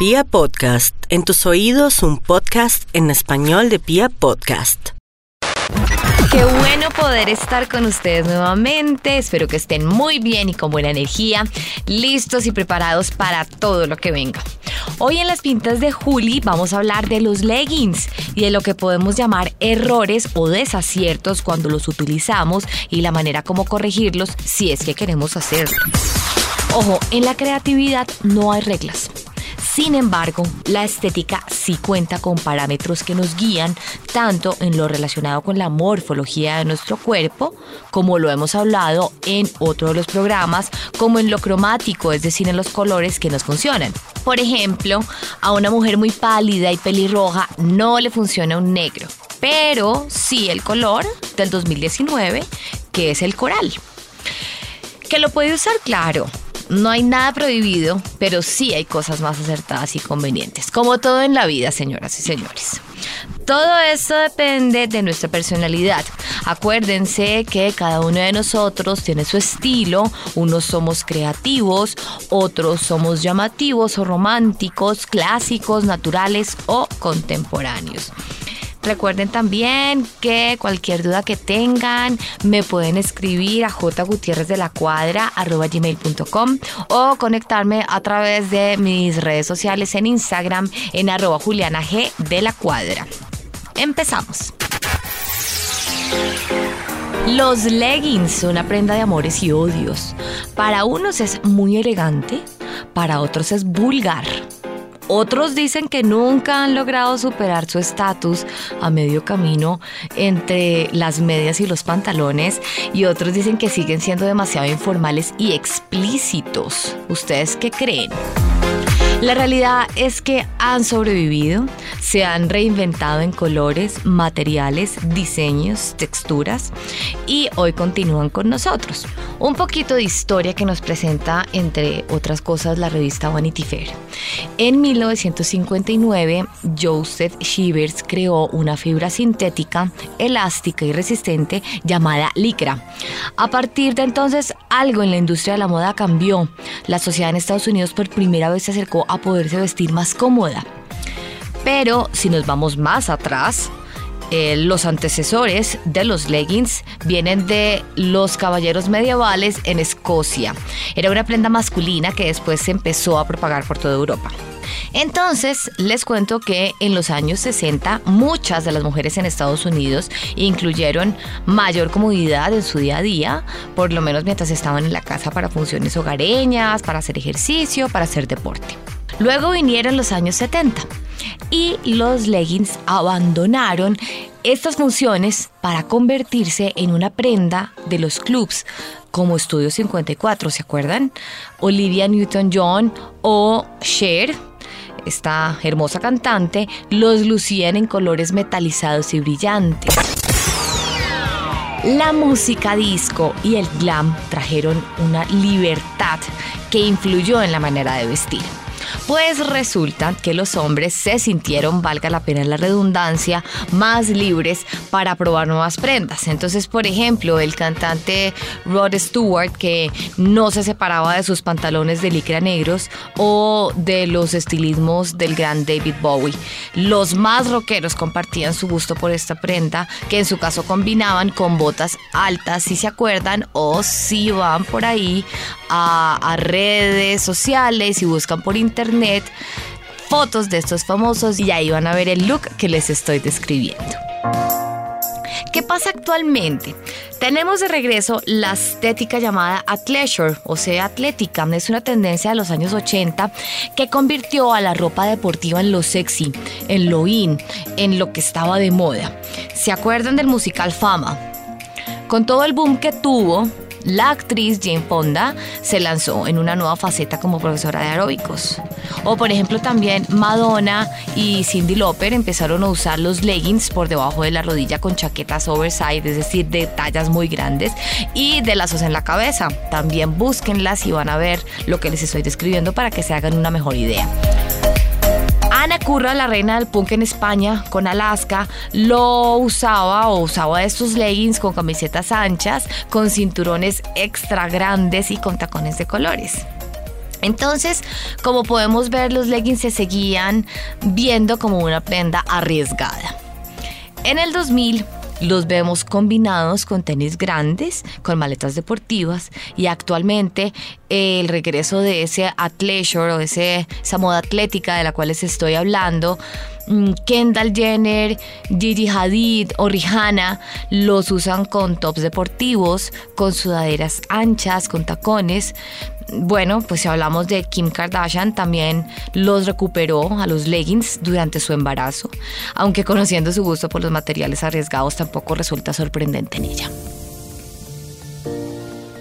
Pia Podcast, en tus oídos un podcast en español de Pia Podcast. Qué bueno poder estar con ustedes nuevamente. Espero que estén muy bien y con buena energía, listos y preparados para todo lo que venga. Hoy en las pintas de Juli vamos a hablar de los leggings y de lo que podemos llamar errores o desaciertos cuando los utilizamos y la manera como corregirlos si es que queremos hacerlo. Ojo, en la creatividad no hay reglas. Sin embargo, la estética sí cuenta con parámetros que nos guían tanto en lo relacionado con la morfología de nuestro cuerpo, como lo hemos hablado en otro de los programas, como en lo cromático, es decir, en los colores que nos funcionan. Por ejemplo, a una mujer muy pálida y pelirroja no le funciona un negro, pero sí el color del 2019, que es el coral. ¿Que lo puede usar? Claro, no hay nada prohibido, pero sí hay cosas más acertadas y convenientes, como todo en la vida, señoras y señores. Todo esto depende de nuestra personalidad. Acuérdense que cada uno de nosotros tiene su estilo. Unos somos creativos, otros somos llamativos o románticos, clásicos, naturales o contemporáneos. Recuerden también que cualquier duda que tengan me pueden escribir a jgutierrezdelacuadra.gmail.com o conectarme a través de mis redes sociales en Instagram en arroba juliana g de la cuadra. Empezamos. Los leggings, una prenda de amores y odios. Para unos es muy elegante, para otros es vulgar. Otros dicen que nunca han logrado superar su estatus a medio camino entre las medias y los pantalones y otros dicen que siguen siendo demasiado informales y explícitos. ¿Ustedes qué creen? La realidad es que han sobrevivido, se han reinventado en colores, materiales, diseños, texturas y hoy continúan con nosotros. Un poquito de historia que nos presenta, entre otras cosas, la revista Vanity Fair. En 1959, Joseph Shivers creó una fibra sintética, elástica y resistente llamada licra. A partir de entonces, algo en la industria de la moda cambió. La sociedad en Estados Unidos por primera vez se acercó a poderse vestir más cómoda. Pero si nos vamos más atrás, eh, los antecesores de los leggings vienen de los caballeros medievales en Escocia. Era una prenda masculina que después se empezó a propagar por toda Europa. Entonces, les cuento que en los años 60 muchas de las mujeres en Estados Unidos incluyeron mayor comodidad en su día a día, por lo menos mientras estaban en la casa para funciones hogareñas, para hacer ejercicio, para hacer deporte. Luego vinieron los años 70 y los leggings abandonaron estas funciones para convertirse en una prenda de los clubs como Estudio 54, ¿se acuerdan? Olivia Newton-John o Cher, esta hermosa cantante, los lucían en colores metalizados y brillantes. La música disco y el glam trajeron una libertad que influyó en la manera de vestir. Pues resulta que los hombres se sintieron, valga la pena la redundancia, más libres para probar nuevas prendas. Entonces, por ejemplo, el cantante Rod Stewart, que no se separaba de sus pantalones de licra negros o de los estilismos del gran David Bowie. Los más rockeros compartían su gusto por esta prenda, que en su caso combinaban con botas altas, si se acuerdan, o si van por ahí a, a redes sociales y buscan por internet fotos de estos famosos y ahí van a ver el look que les estoy describiendo. ¿Qué pasa actualmente? Tenemos de regreso la estética llamada athleisure, o sea, atlética. Es una tendencia de los años 80 que convirtió a la ropa deportiva en lo sexy, en lo in, en lo que estaba de moda. ¿Se acuerdan del musical Fama? Con todo el boom que tuvo, la actriz Jane Fonda se lanzó en una nueva faceta como profesora de aeróbicos. O por ejemplo también Madonna y Cindy Lauper empezaron a usar los leggings por debajo de la rodilla con chaquetas oversize, es decir, de tallas muy grandes y de lazos en la cabeza. También búsquenlas y van a ver lo que les estoy describiendo para que se hagan una mejor idea. Ana Curra, la reina del punk en España, con Alaska, lo usaba o usaba estos leggings con camisetas anchas, con cinturones extra grandes y con tacones de colores. Entonces, como podemos ver, los leggings se seguían viendo como una prenda arriesgada. En el 2000 los vemos combinados con tenis grandes, con maletas deportivas y actualmente el regreso de ese athleisure o ese, esa moda atlética de la cual les estoy hablando, Kendall Jenner, Gigi Hadid o Rihanna los usan con tops deportivos, con sudaderas anchas, con tacones, bueno, pues si hablamos de Kim Kardashian, también los recuperó a los leggings durante su embarazo, aunque conociendo su gusto por los materiales arriesgados tampoco resulta sorprendente en ella.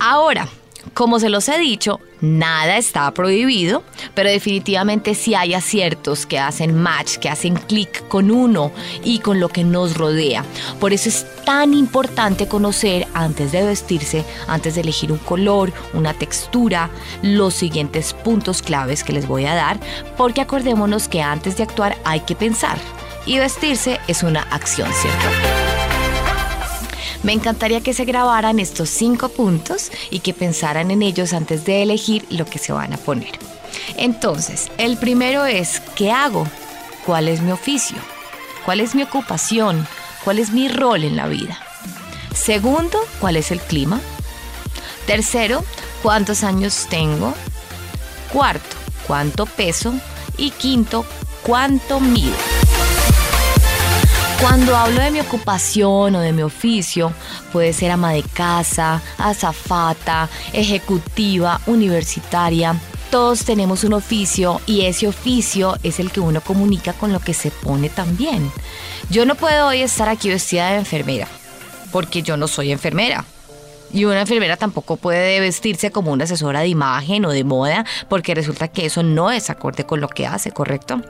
Ahora, como se los he dicho, nada está prohibido, pero definitivamente sí hay aciertos que hacen match, que hacen clic con uno y con lo que nos rodea. Por eso es tan importante conocer antes de vestirse, antes de elegir un color, una textura, los siguientes puntos claves que les voy a dar, porque acordémonos que antes de actuar hay que pensar y vestirse es una acción, ¿cierto? Me encantaría que se grabaran estos cinco puntos y que pensaran en ellos antes de elegir lo que se van a poner. Entonces, el primero es, ¿qué hago? ¿Cuál es mi oficio? ¿Cuál es mi ocupación? ¿Cuál es mi rol en la vida? Segundo, ¿cuál es el clima? Tercero, ¿cuántos años tengo? Cuarto, ¿cuánto peso? Y quinto, ¿cuánto mido? Cuando hablo de mi ocupación o de mi oficio, puede ser ama de casa, azafata, ejecutiva, universitaria. Todos tenemos un oficio y ese oficio es el que uno comunica con lo que se pone también. Yo no puedo hoy estar aquí vestida de enfermera, porque yo no soy enfermera. Y una enfermera tampoco puede vestirse como una asesora de imagen o de moda, porque resulta que eso no es acorde con lo que hace, ¿correcto?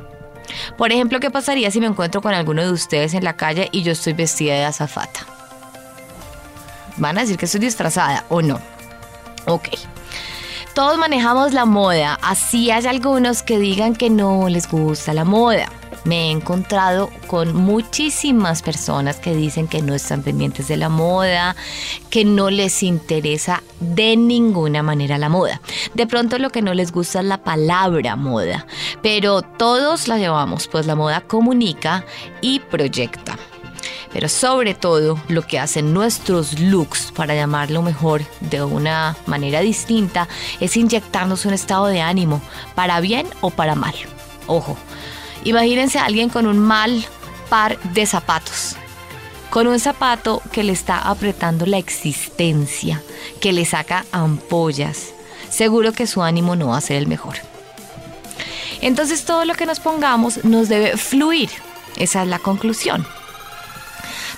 Por ejemplo, ¿qué pasaría si me encuentro con alguno de ustedes en la calle y yo estoy vestida de azafata? ¿Van a decir que estoy disfrazada o no? Ok. Todos manejamos la moda, así hay algunos que digan que no les gusta la moda me he encontrado con muchísimas personas que dicen que no están pendientes de la moda, que no les interesa de ninguna manera la moda. De pronto lo que no les gusta es la palabra moda, pero todos la llevamos, pues la moda comunica y proyecta pero sobre todo lo que hacen nuestros looks, para llamarlo mejor de una manera distinta, es inyectarnos un estado de ánimo, para bien o para mal. Ojo, Imagínense a alguien con un mal par de zapatos, con un zapato que le está apretando la existencia, que le saca ampollas. Seguro que su ánimo no va a ser el mejor. Entonces todo lo que nos pongamos nos debe fluir. Esa es la conclusión.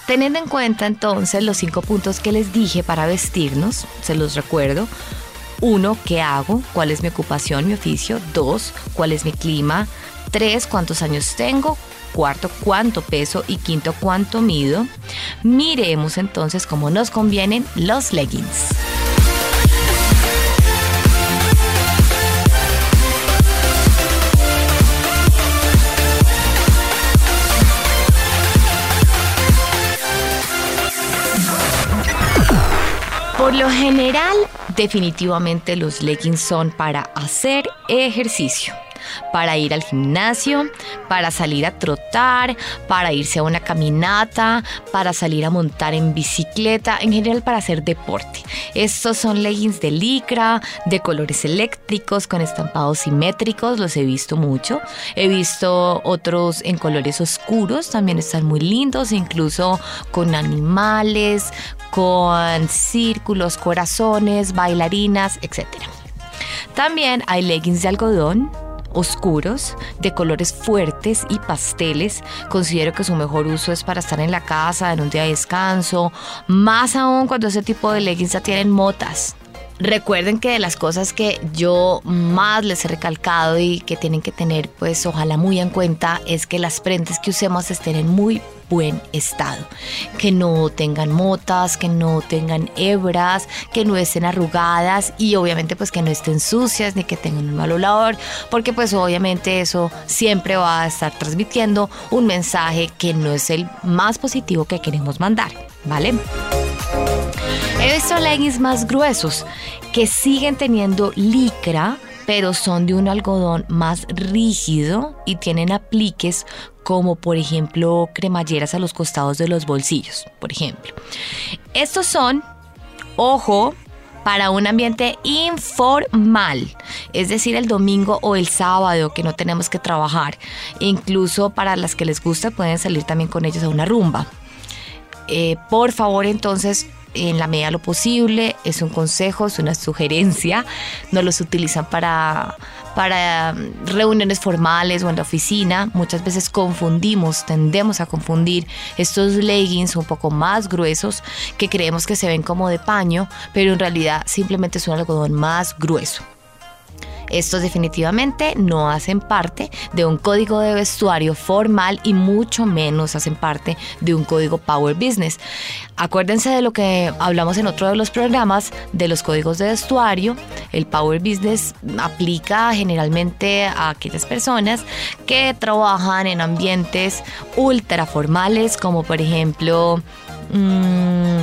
Teniendo en cuenta entonces los cinco puntos que les dije para vestirnos, se los recuerdo. Uno, ¿qué hago? ¿Cuál es mi ocupación, mi oficio? Dos, ¿cuál es mi clima? Tres, cuántos años tengo. Cuarto, cuánto peso. Y quinto, cuánto mido. Miremos entonces cómo nos convienen los leggings. Por lo general, definitivamente los leggings son para hacer ejercicio para ir al gimnasio, para salir a trotar, para irse a una caminata, para salir a montar en bicicleta, en general para hacer deporte. Estos son leggings de licra, de colores eléctricos, con estampados simétricos, los he visto mucho. He visto otros en colores oscuros, también están muy lindos, incluso con animales, con círculos, corazones, bailarinas, etc. También hay leggings de algodón, oscuros, de colores fuertes y pasteles. Considero que su mejor uso es para estar en la casa, en un día de descanso, más aún cuando ese tipo de leggings ya tienen motas. Recuerden que de las cosas que yo más les he recalcado y que tienen que tener pues ojalá muy en cuenta es que las prendas que usemos estén en muy buen estado, que no tengan motas, que no tengan hebras, que no estén arrugadas y obviamente pues que no estén sucias ni que tengan un mal olor, porque pues obviamente eso siempre va a estar transmitiendo un mensaje que no es el más positivo que queremos mandar, ¿vale? He leggings más gruesos que siguen teniendo licra, pero son de un algodón más rígido y tienen apliques como por ejemplo cremalleras a los costados de los bolsillos, por ejemplo. Estos son, ojo, para un ambiente informal, es decir, el domingo o el sábado que no tenemos que trabajar. Incluso para las que les gusta pueden salir también con ellos a una rumba. Eh, por favor, entonces en la medida de lo posible, es un consejo, es una sugerencia, no los utilizan para, para mm, reuniones formales o en la oficina. Muchas veces confundimos, tendemos a confundir estos leggings un poco más gruesos que creemos que se ven como de paño, pero en realidad simplemente es un algodón más grueso. Estos definitivamente no hacen parte de un código de vestuario formal y mucho menos hacen parte de un código Power Business. Acuérdense de lo que hablamos en otro de los programas de los códigos de vestuario. El Power Business aplica generalmente a aquellas personas que trabajan en ambientes ultra formales como por ejemplo... Mmm,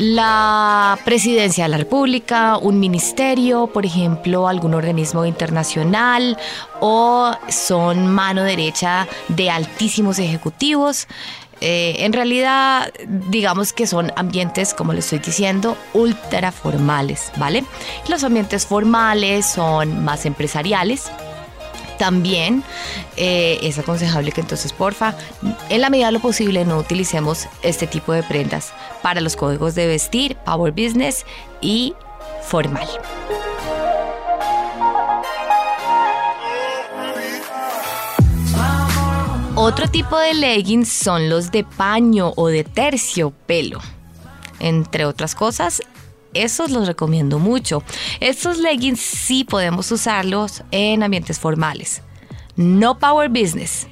la presidencia de la República, un ministerio, por ejemplo, algún organismo internacional o son mano derecha de altísimos ejecutivos. Eh, en realidad, digamos que son ambientes, como les estoy diciendo, ultra formales, ¿vale? Los ambientes formales son más empresariales, también eh, es aconsejable que entonces, porfa, en la medida de lo posible no utilicemos este tipo de prendas para los códigos de vestir, Power Business y formal. Otro tipo de leggings son los de paño o de terciopelo. Entre otras cosas, esos los recomiendo mucho. Estos leggings sí podemos usarlos en ambientes formales. No power business.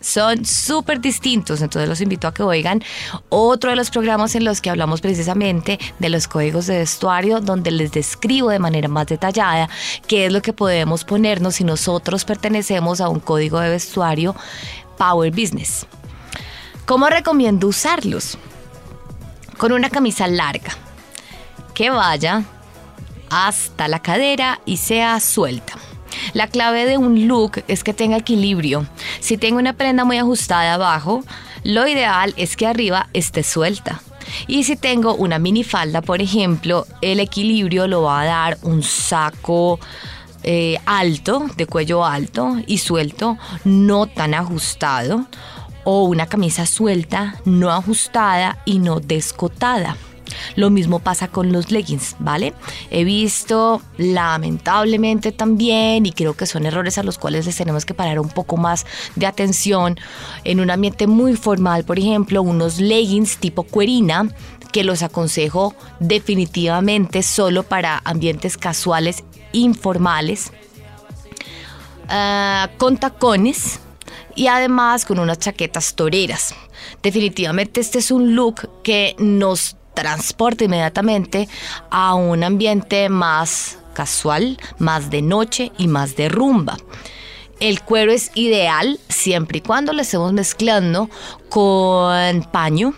Son súper distintos, entonces los invito a que oigan otro de los programas en los que hablamos precisamente de los códigos de vestuario, donde les describo de manera más detallada qué es lo que podemos ponernos si nosotros pertenecemos a un código de vestuario Power Business. ¿Cómo recomiendo usarlos? Con una camisa larga que vaya hasta la cadera y sea suelta. La clave de un look es que tenga equilibrio. Si tengo una prenda muy ajustada abajo, lo ideal es que arriba esté suelta. Y si tengo una minifalda, por ejemplo, el equilibrio lo va a dar un saco eh, alto, de cuello alto y suelto, no tan ajustado, o una camisa suelta, no ajustada y no descotada. Lo mismo pasa con los leggings, ¿vale? He visto lamentablemente también, y creo que son errores a los cuales les tenemos que parar un poco más de atención, en un ambiente muy formal, por ejemplo, unos leggings tipo cuerina que los aconsejo definitivamente solo para ambientes casuales, informales, ah, con tacones y además con unas chaquetas toreras. Definitivamente este es un look que nos transporte inmediatamente a un ambiente más casual, más de noche y más de rumba. El cuero es ideal siempre y cuando lo estemos mezclando con paño,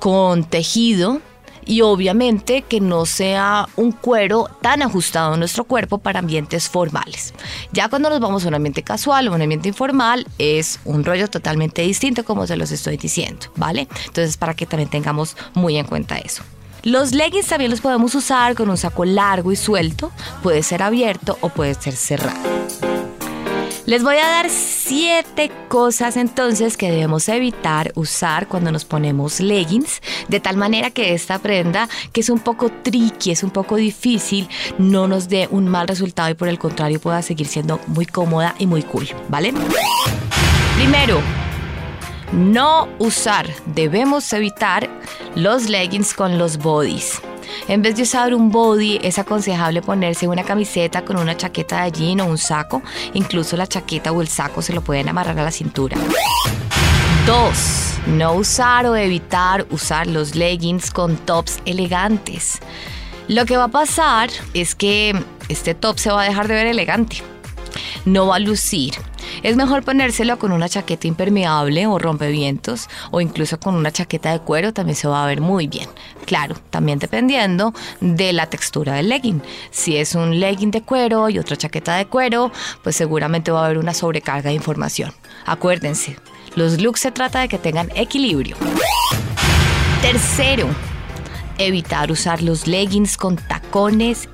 con tejido, y obviamente que no sea un cuero tan ajustado a nuestro cuerpo para ambientes formales. Ya cuando nos vamos a un ambiente casual o un ambiente informal es un rollo totalmente distinto como se los estoy diciendo, ¿vale? Entonces para que también tengamos muy en cuenta eso. Los leggings también los podemos usar con un saco largo y suelto, puede ser abierto o puede ser cerrado. Les voy a dar siete cosas entonces que debemos evitar usar cuando nos ponemos leggings, de tal manera que esta prenda, que es un poco tricky, es un poco difícil, no nos dé un mal resultado y por el contrario pueda seguir siendo muy cómoda y muy cool, ¿vale? Primero, no usar, debemos evitar los leggings con los bodies. En vez de usar un body, es aconsejable ponerse una camiseta con una chaqueta de jean o un saco. Incluso la chaqueta o el saco se lo pueden amarrar a la cintura. 2. No usar o evitar usar los leggings con tops elegantes. Lo que va a pasar es que este top se va a dejar de ver elegante. No va a lucir. Es mejor ponérselo con una chaqueta impermeable o rompevientos o incluso con una chaqueta de cuero también se va a ver muy bien. Claro, también dependiendo de la textura del legging. Si es un legging de cuero y otra chaqueta de cuero, pues seguramente va a haber una sobrecarga de información. Acuérdense, los looks se trata de que tengan equilibrio. Tercero, evitar usar los leggings con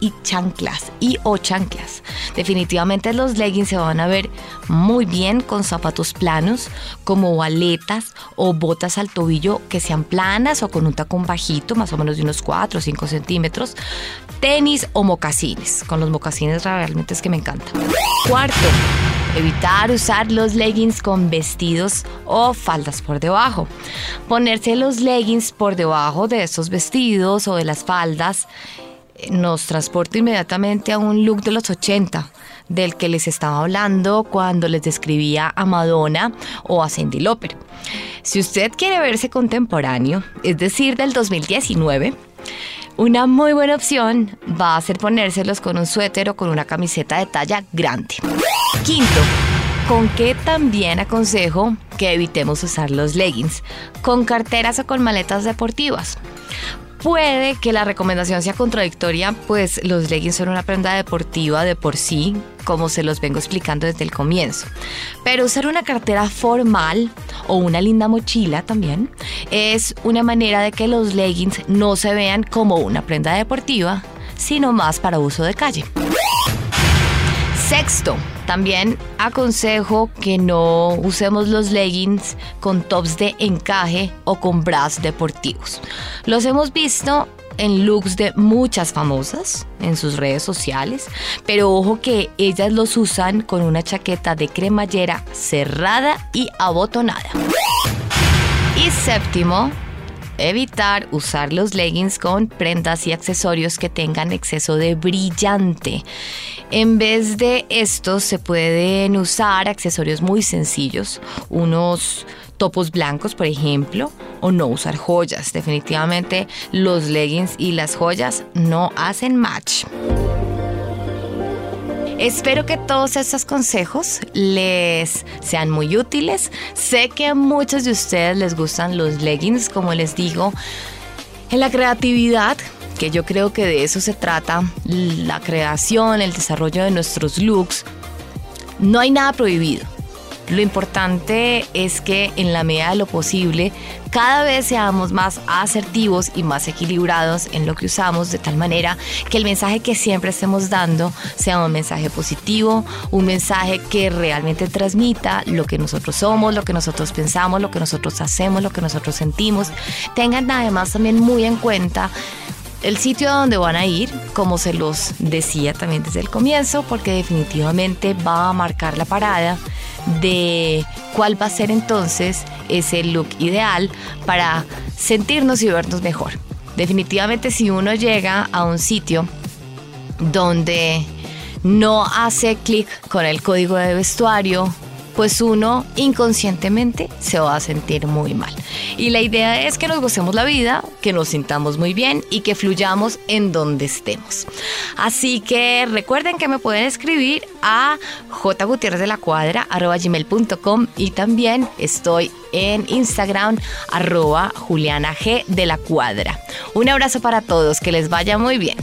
y chanclas y o chanclas. Definitivamente los leggings se van a ver muy bien con zapatos planos como baletas o botas al tobillo que sean planas o con un tacón bajito, más o menos de unos 4 o 5 centímetros, tenis o mocasines. Con los mocasines realmente es que me encanta. Cuarto, Evitar usar los leggings con vestidos o faldas por debajo. Ponerse los leggings por debajo de esos vestidos o de las faldas nos transporta inmediatamente a un look de los 80, del que les estaba hablando cuando les describía a Madonna o a Cindy Lauper. Si usted quiere verse contemporáneo, es decir, del 2019, una muy buena opción va a ser ponérselos con un suéter o con una camiseta de talla grande. Quinto, con qué también aconsejo que evitemos usar los leggings con carteras o con maletas deportivas. Puede que la recomendación sea contradictoria, pues los leggings son una prenda deportiva de por sí, como se los vengo explicando desde el comienzo. Pero usar una cartera formal o una linda mochila también es una manera de que los leggings no se vean como una prenda deportiva, sino más para uso de calle. Sexto, también aconsejo que no usemos los leggings con tops de encaje o con bras deportivos. Los hemos visto en looks de muchas famosas en sus redes sociales, pero ojo que ellas los usan con una chaqueta de cremallera cerrada y abotonada. Y séptimo, evitar usar los leggings con prendas y accesorios que tengan exceso de brillante. En vez de estos se pueden usar accesorios muy sencillos, unos topos blancos, por ejemplo, o no usar joyas. Definitivamente los leggings y las joyas no hacen match. Espero que todos estos consejos les sean muy útiles. Sé que a muchos de ustedes les gustan los leggings, como les digo. En la creatividad, que yo creo que de eso se trata, la creación, el desarrollo de nuestros looks, no hay nada prohibido. Lo importante es que en la medida de lo posible cada vez seamos más asertivos y más equilibrados en lo que usamos de tal manera que el mensaje que siempre estemos dando sea un mensaje positivo, un mensaje que realmente transmita lo que nosotros somos, lo que nosotros pensamos, lo que nosotros hacemos, lo que nosotros sentimos. Tengan además también muy en cuenta el sitio a donde van a ir, como se los decía también desde el comienzo, porque definitivamente va a marcar la parada de cuál va a ser entonces ese look ideal para sentirnos y vernos mejor. Definitivamente si uno llega a un sitio donde no hace clic con el código de vestuario, pues uno inconscientemente se va a sentir muy mal. Y la idea es que nos gocemos la vida, que nos sintamos muy bien y que fluyamos en donde estemos. Así que recuerden que me pueden escribir a jgutierrez y también estoy en Instagram arroba Juliana G de la Cuadra. Un abrazo para todos, que les vaya muy bien.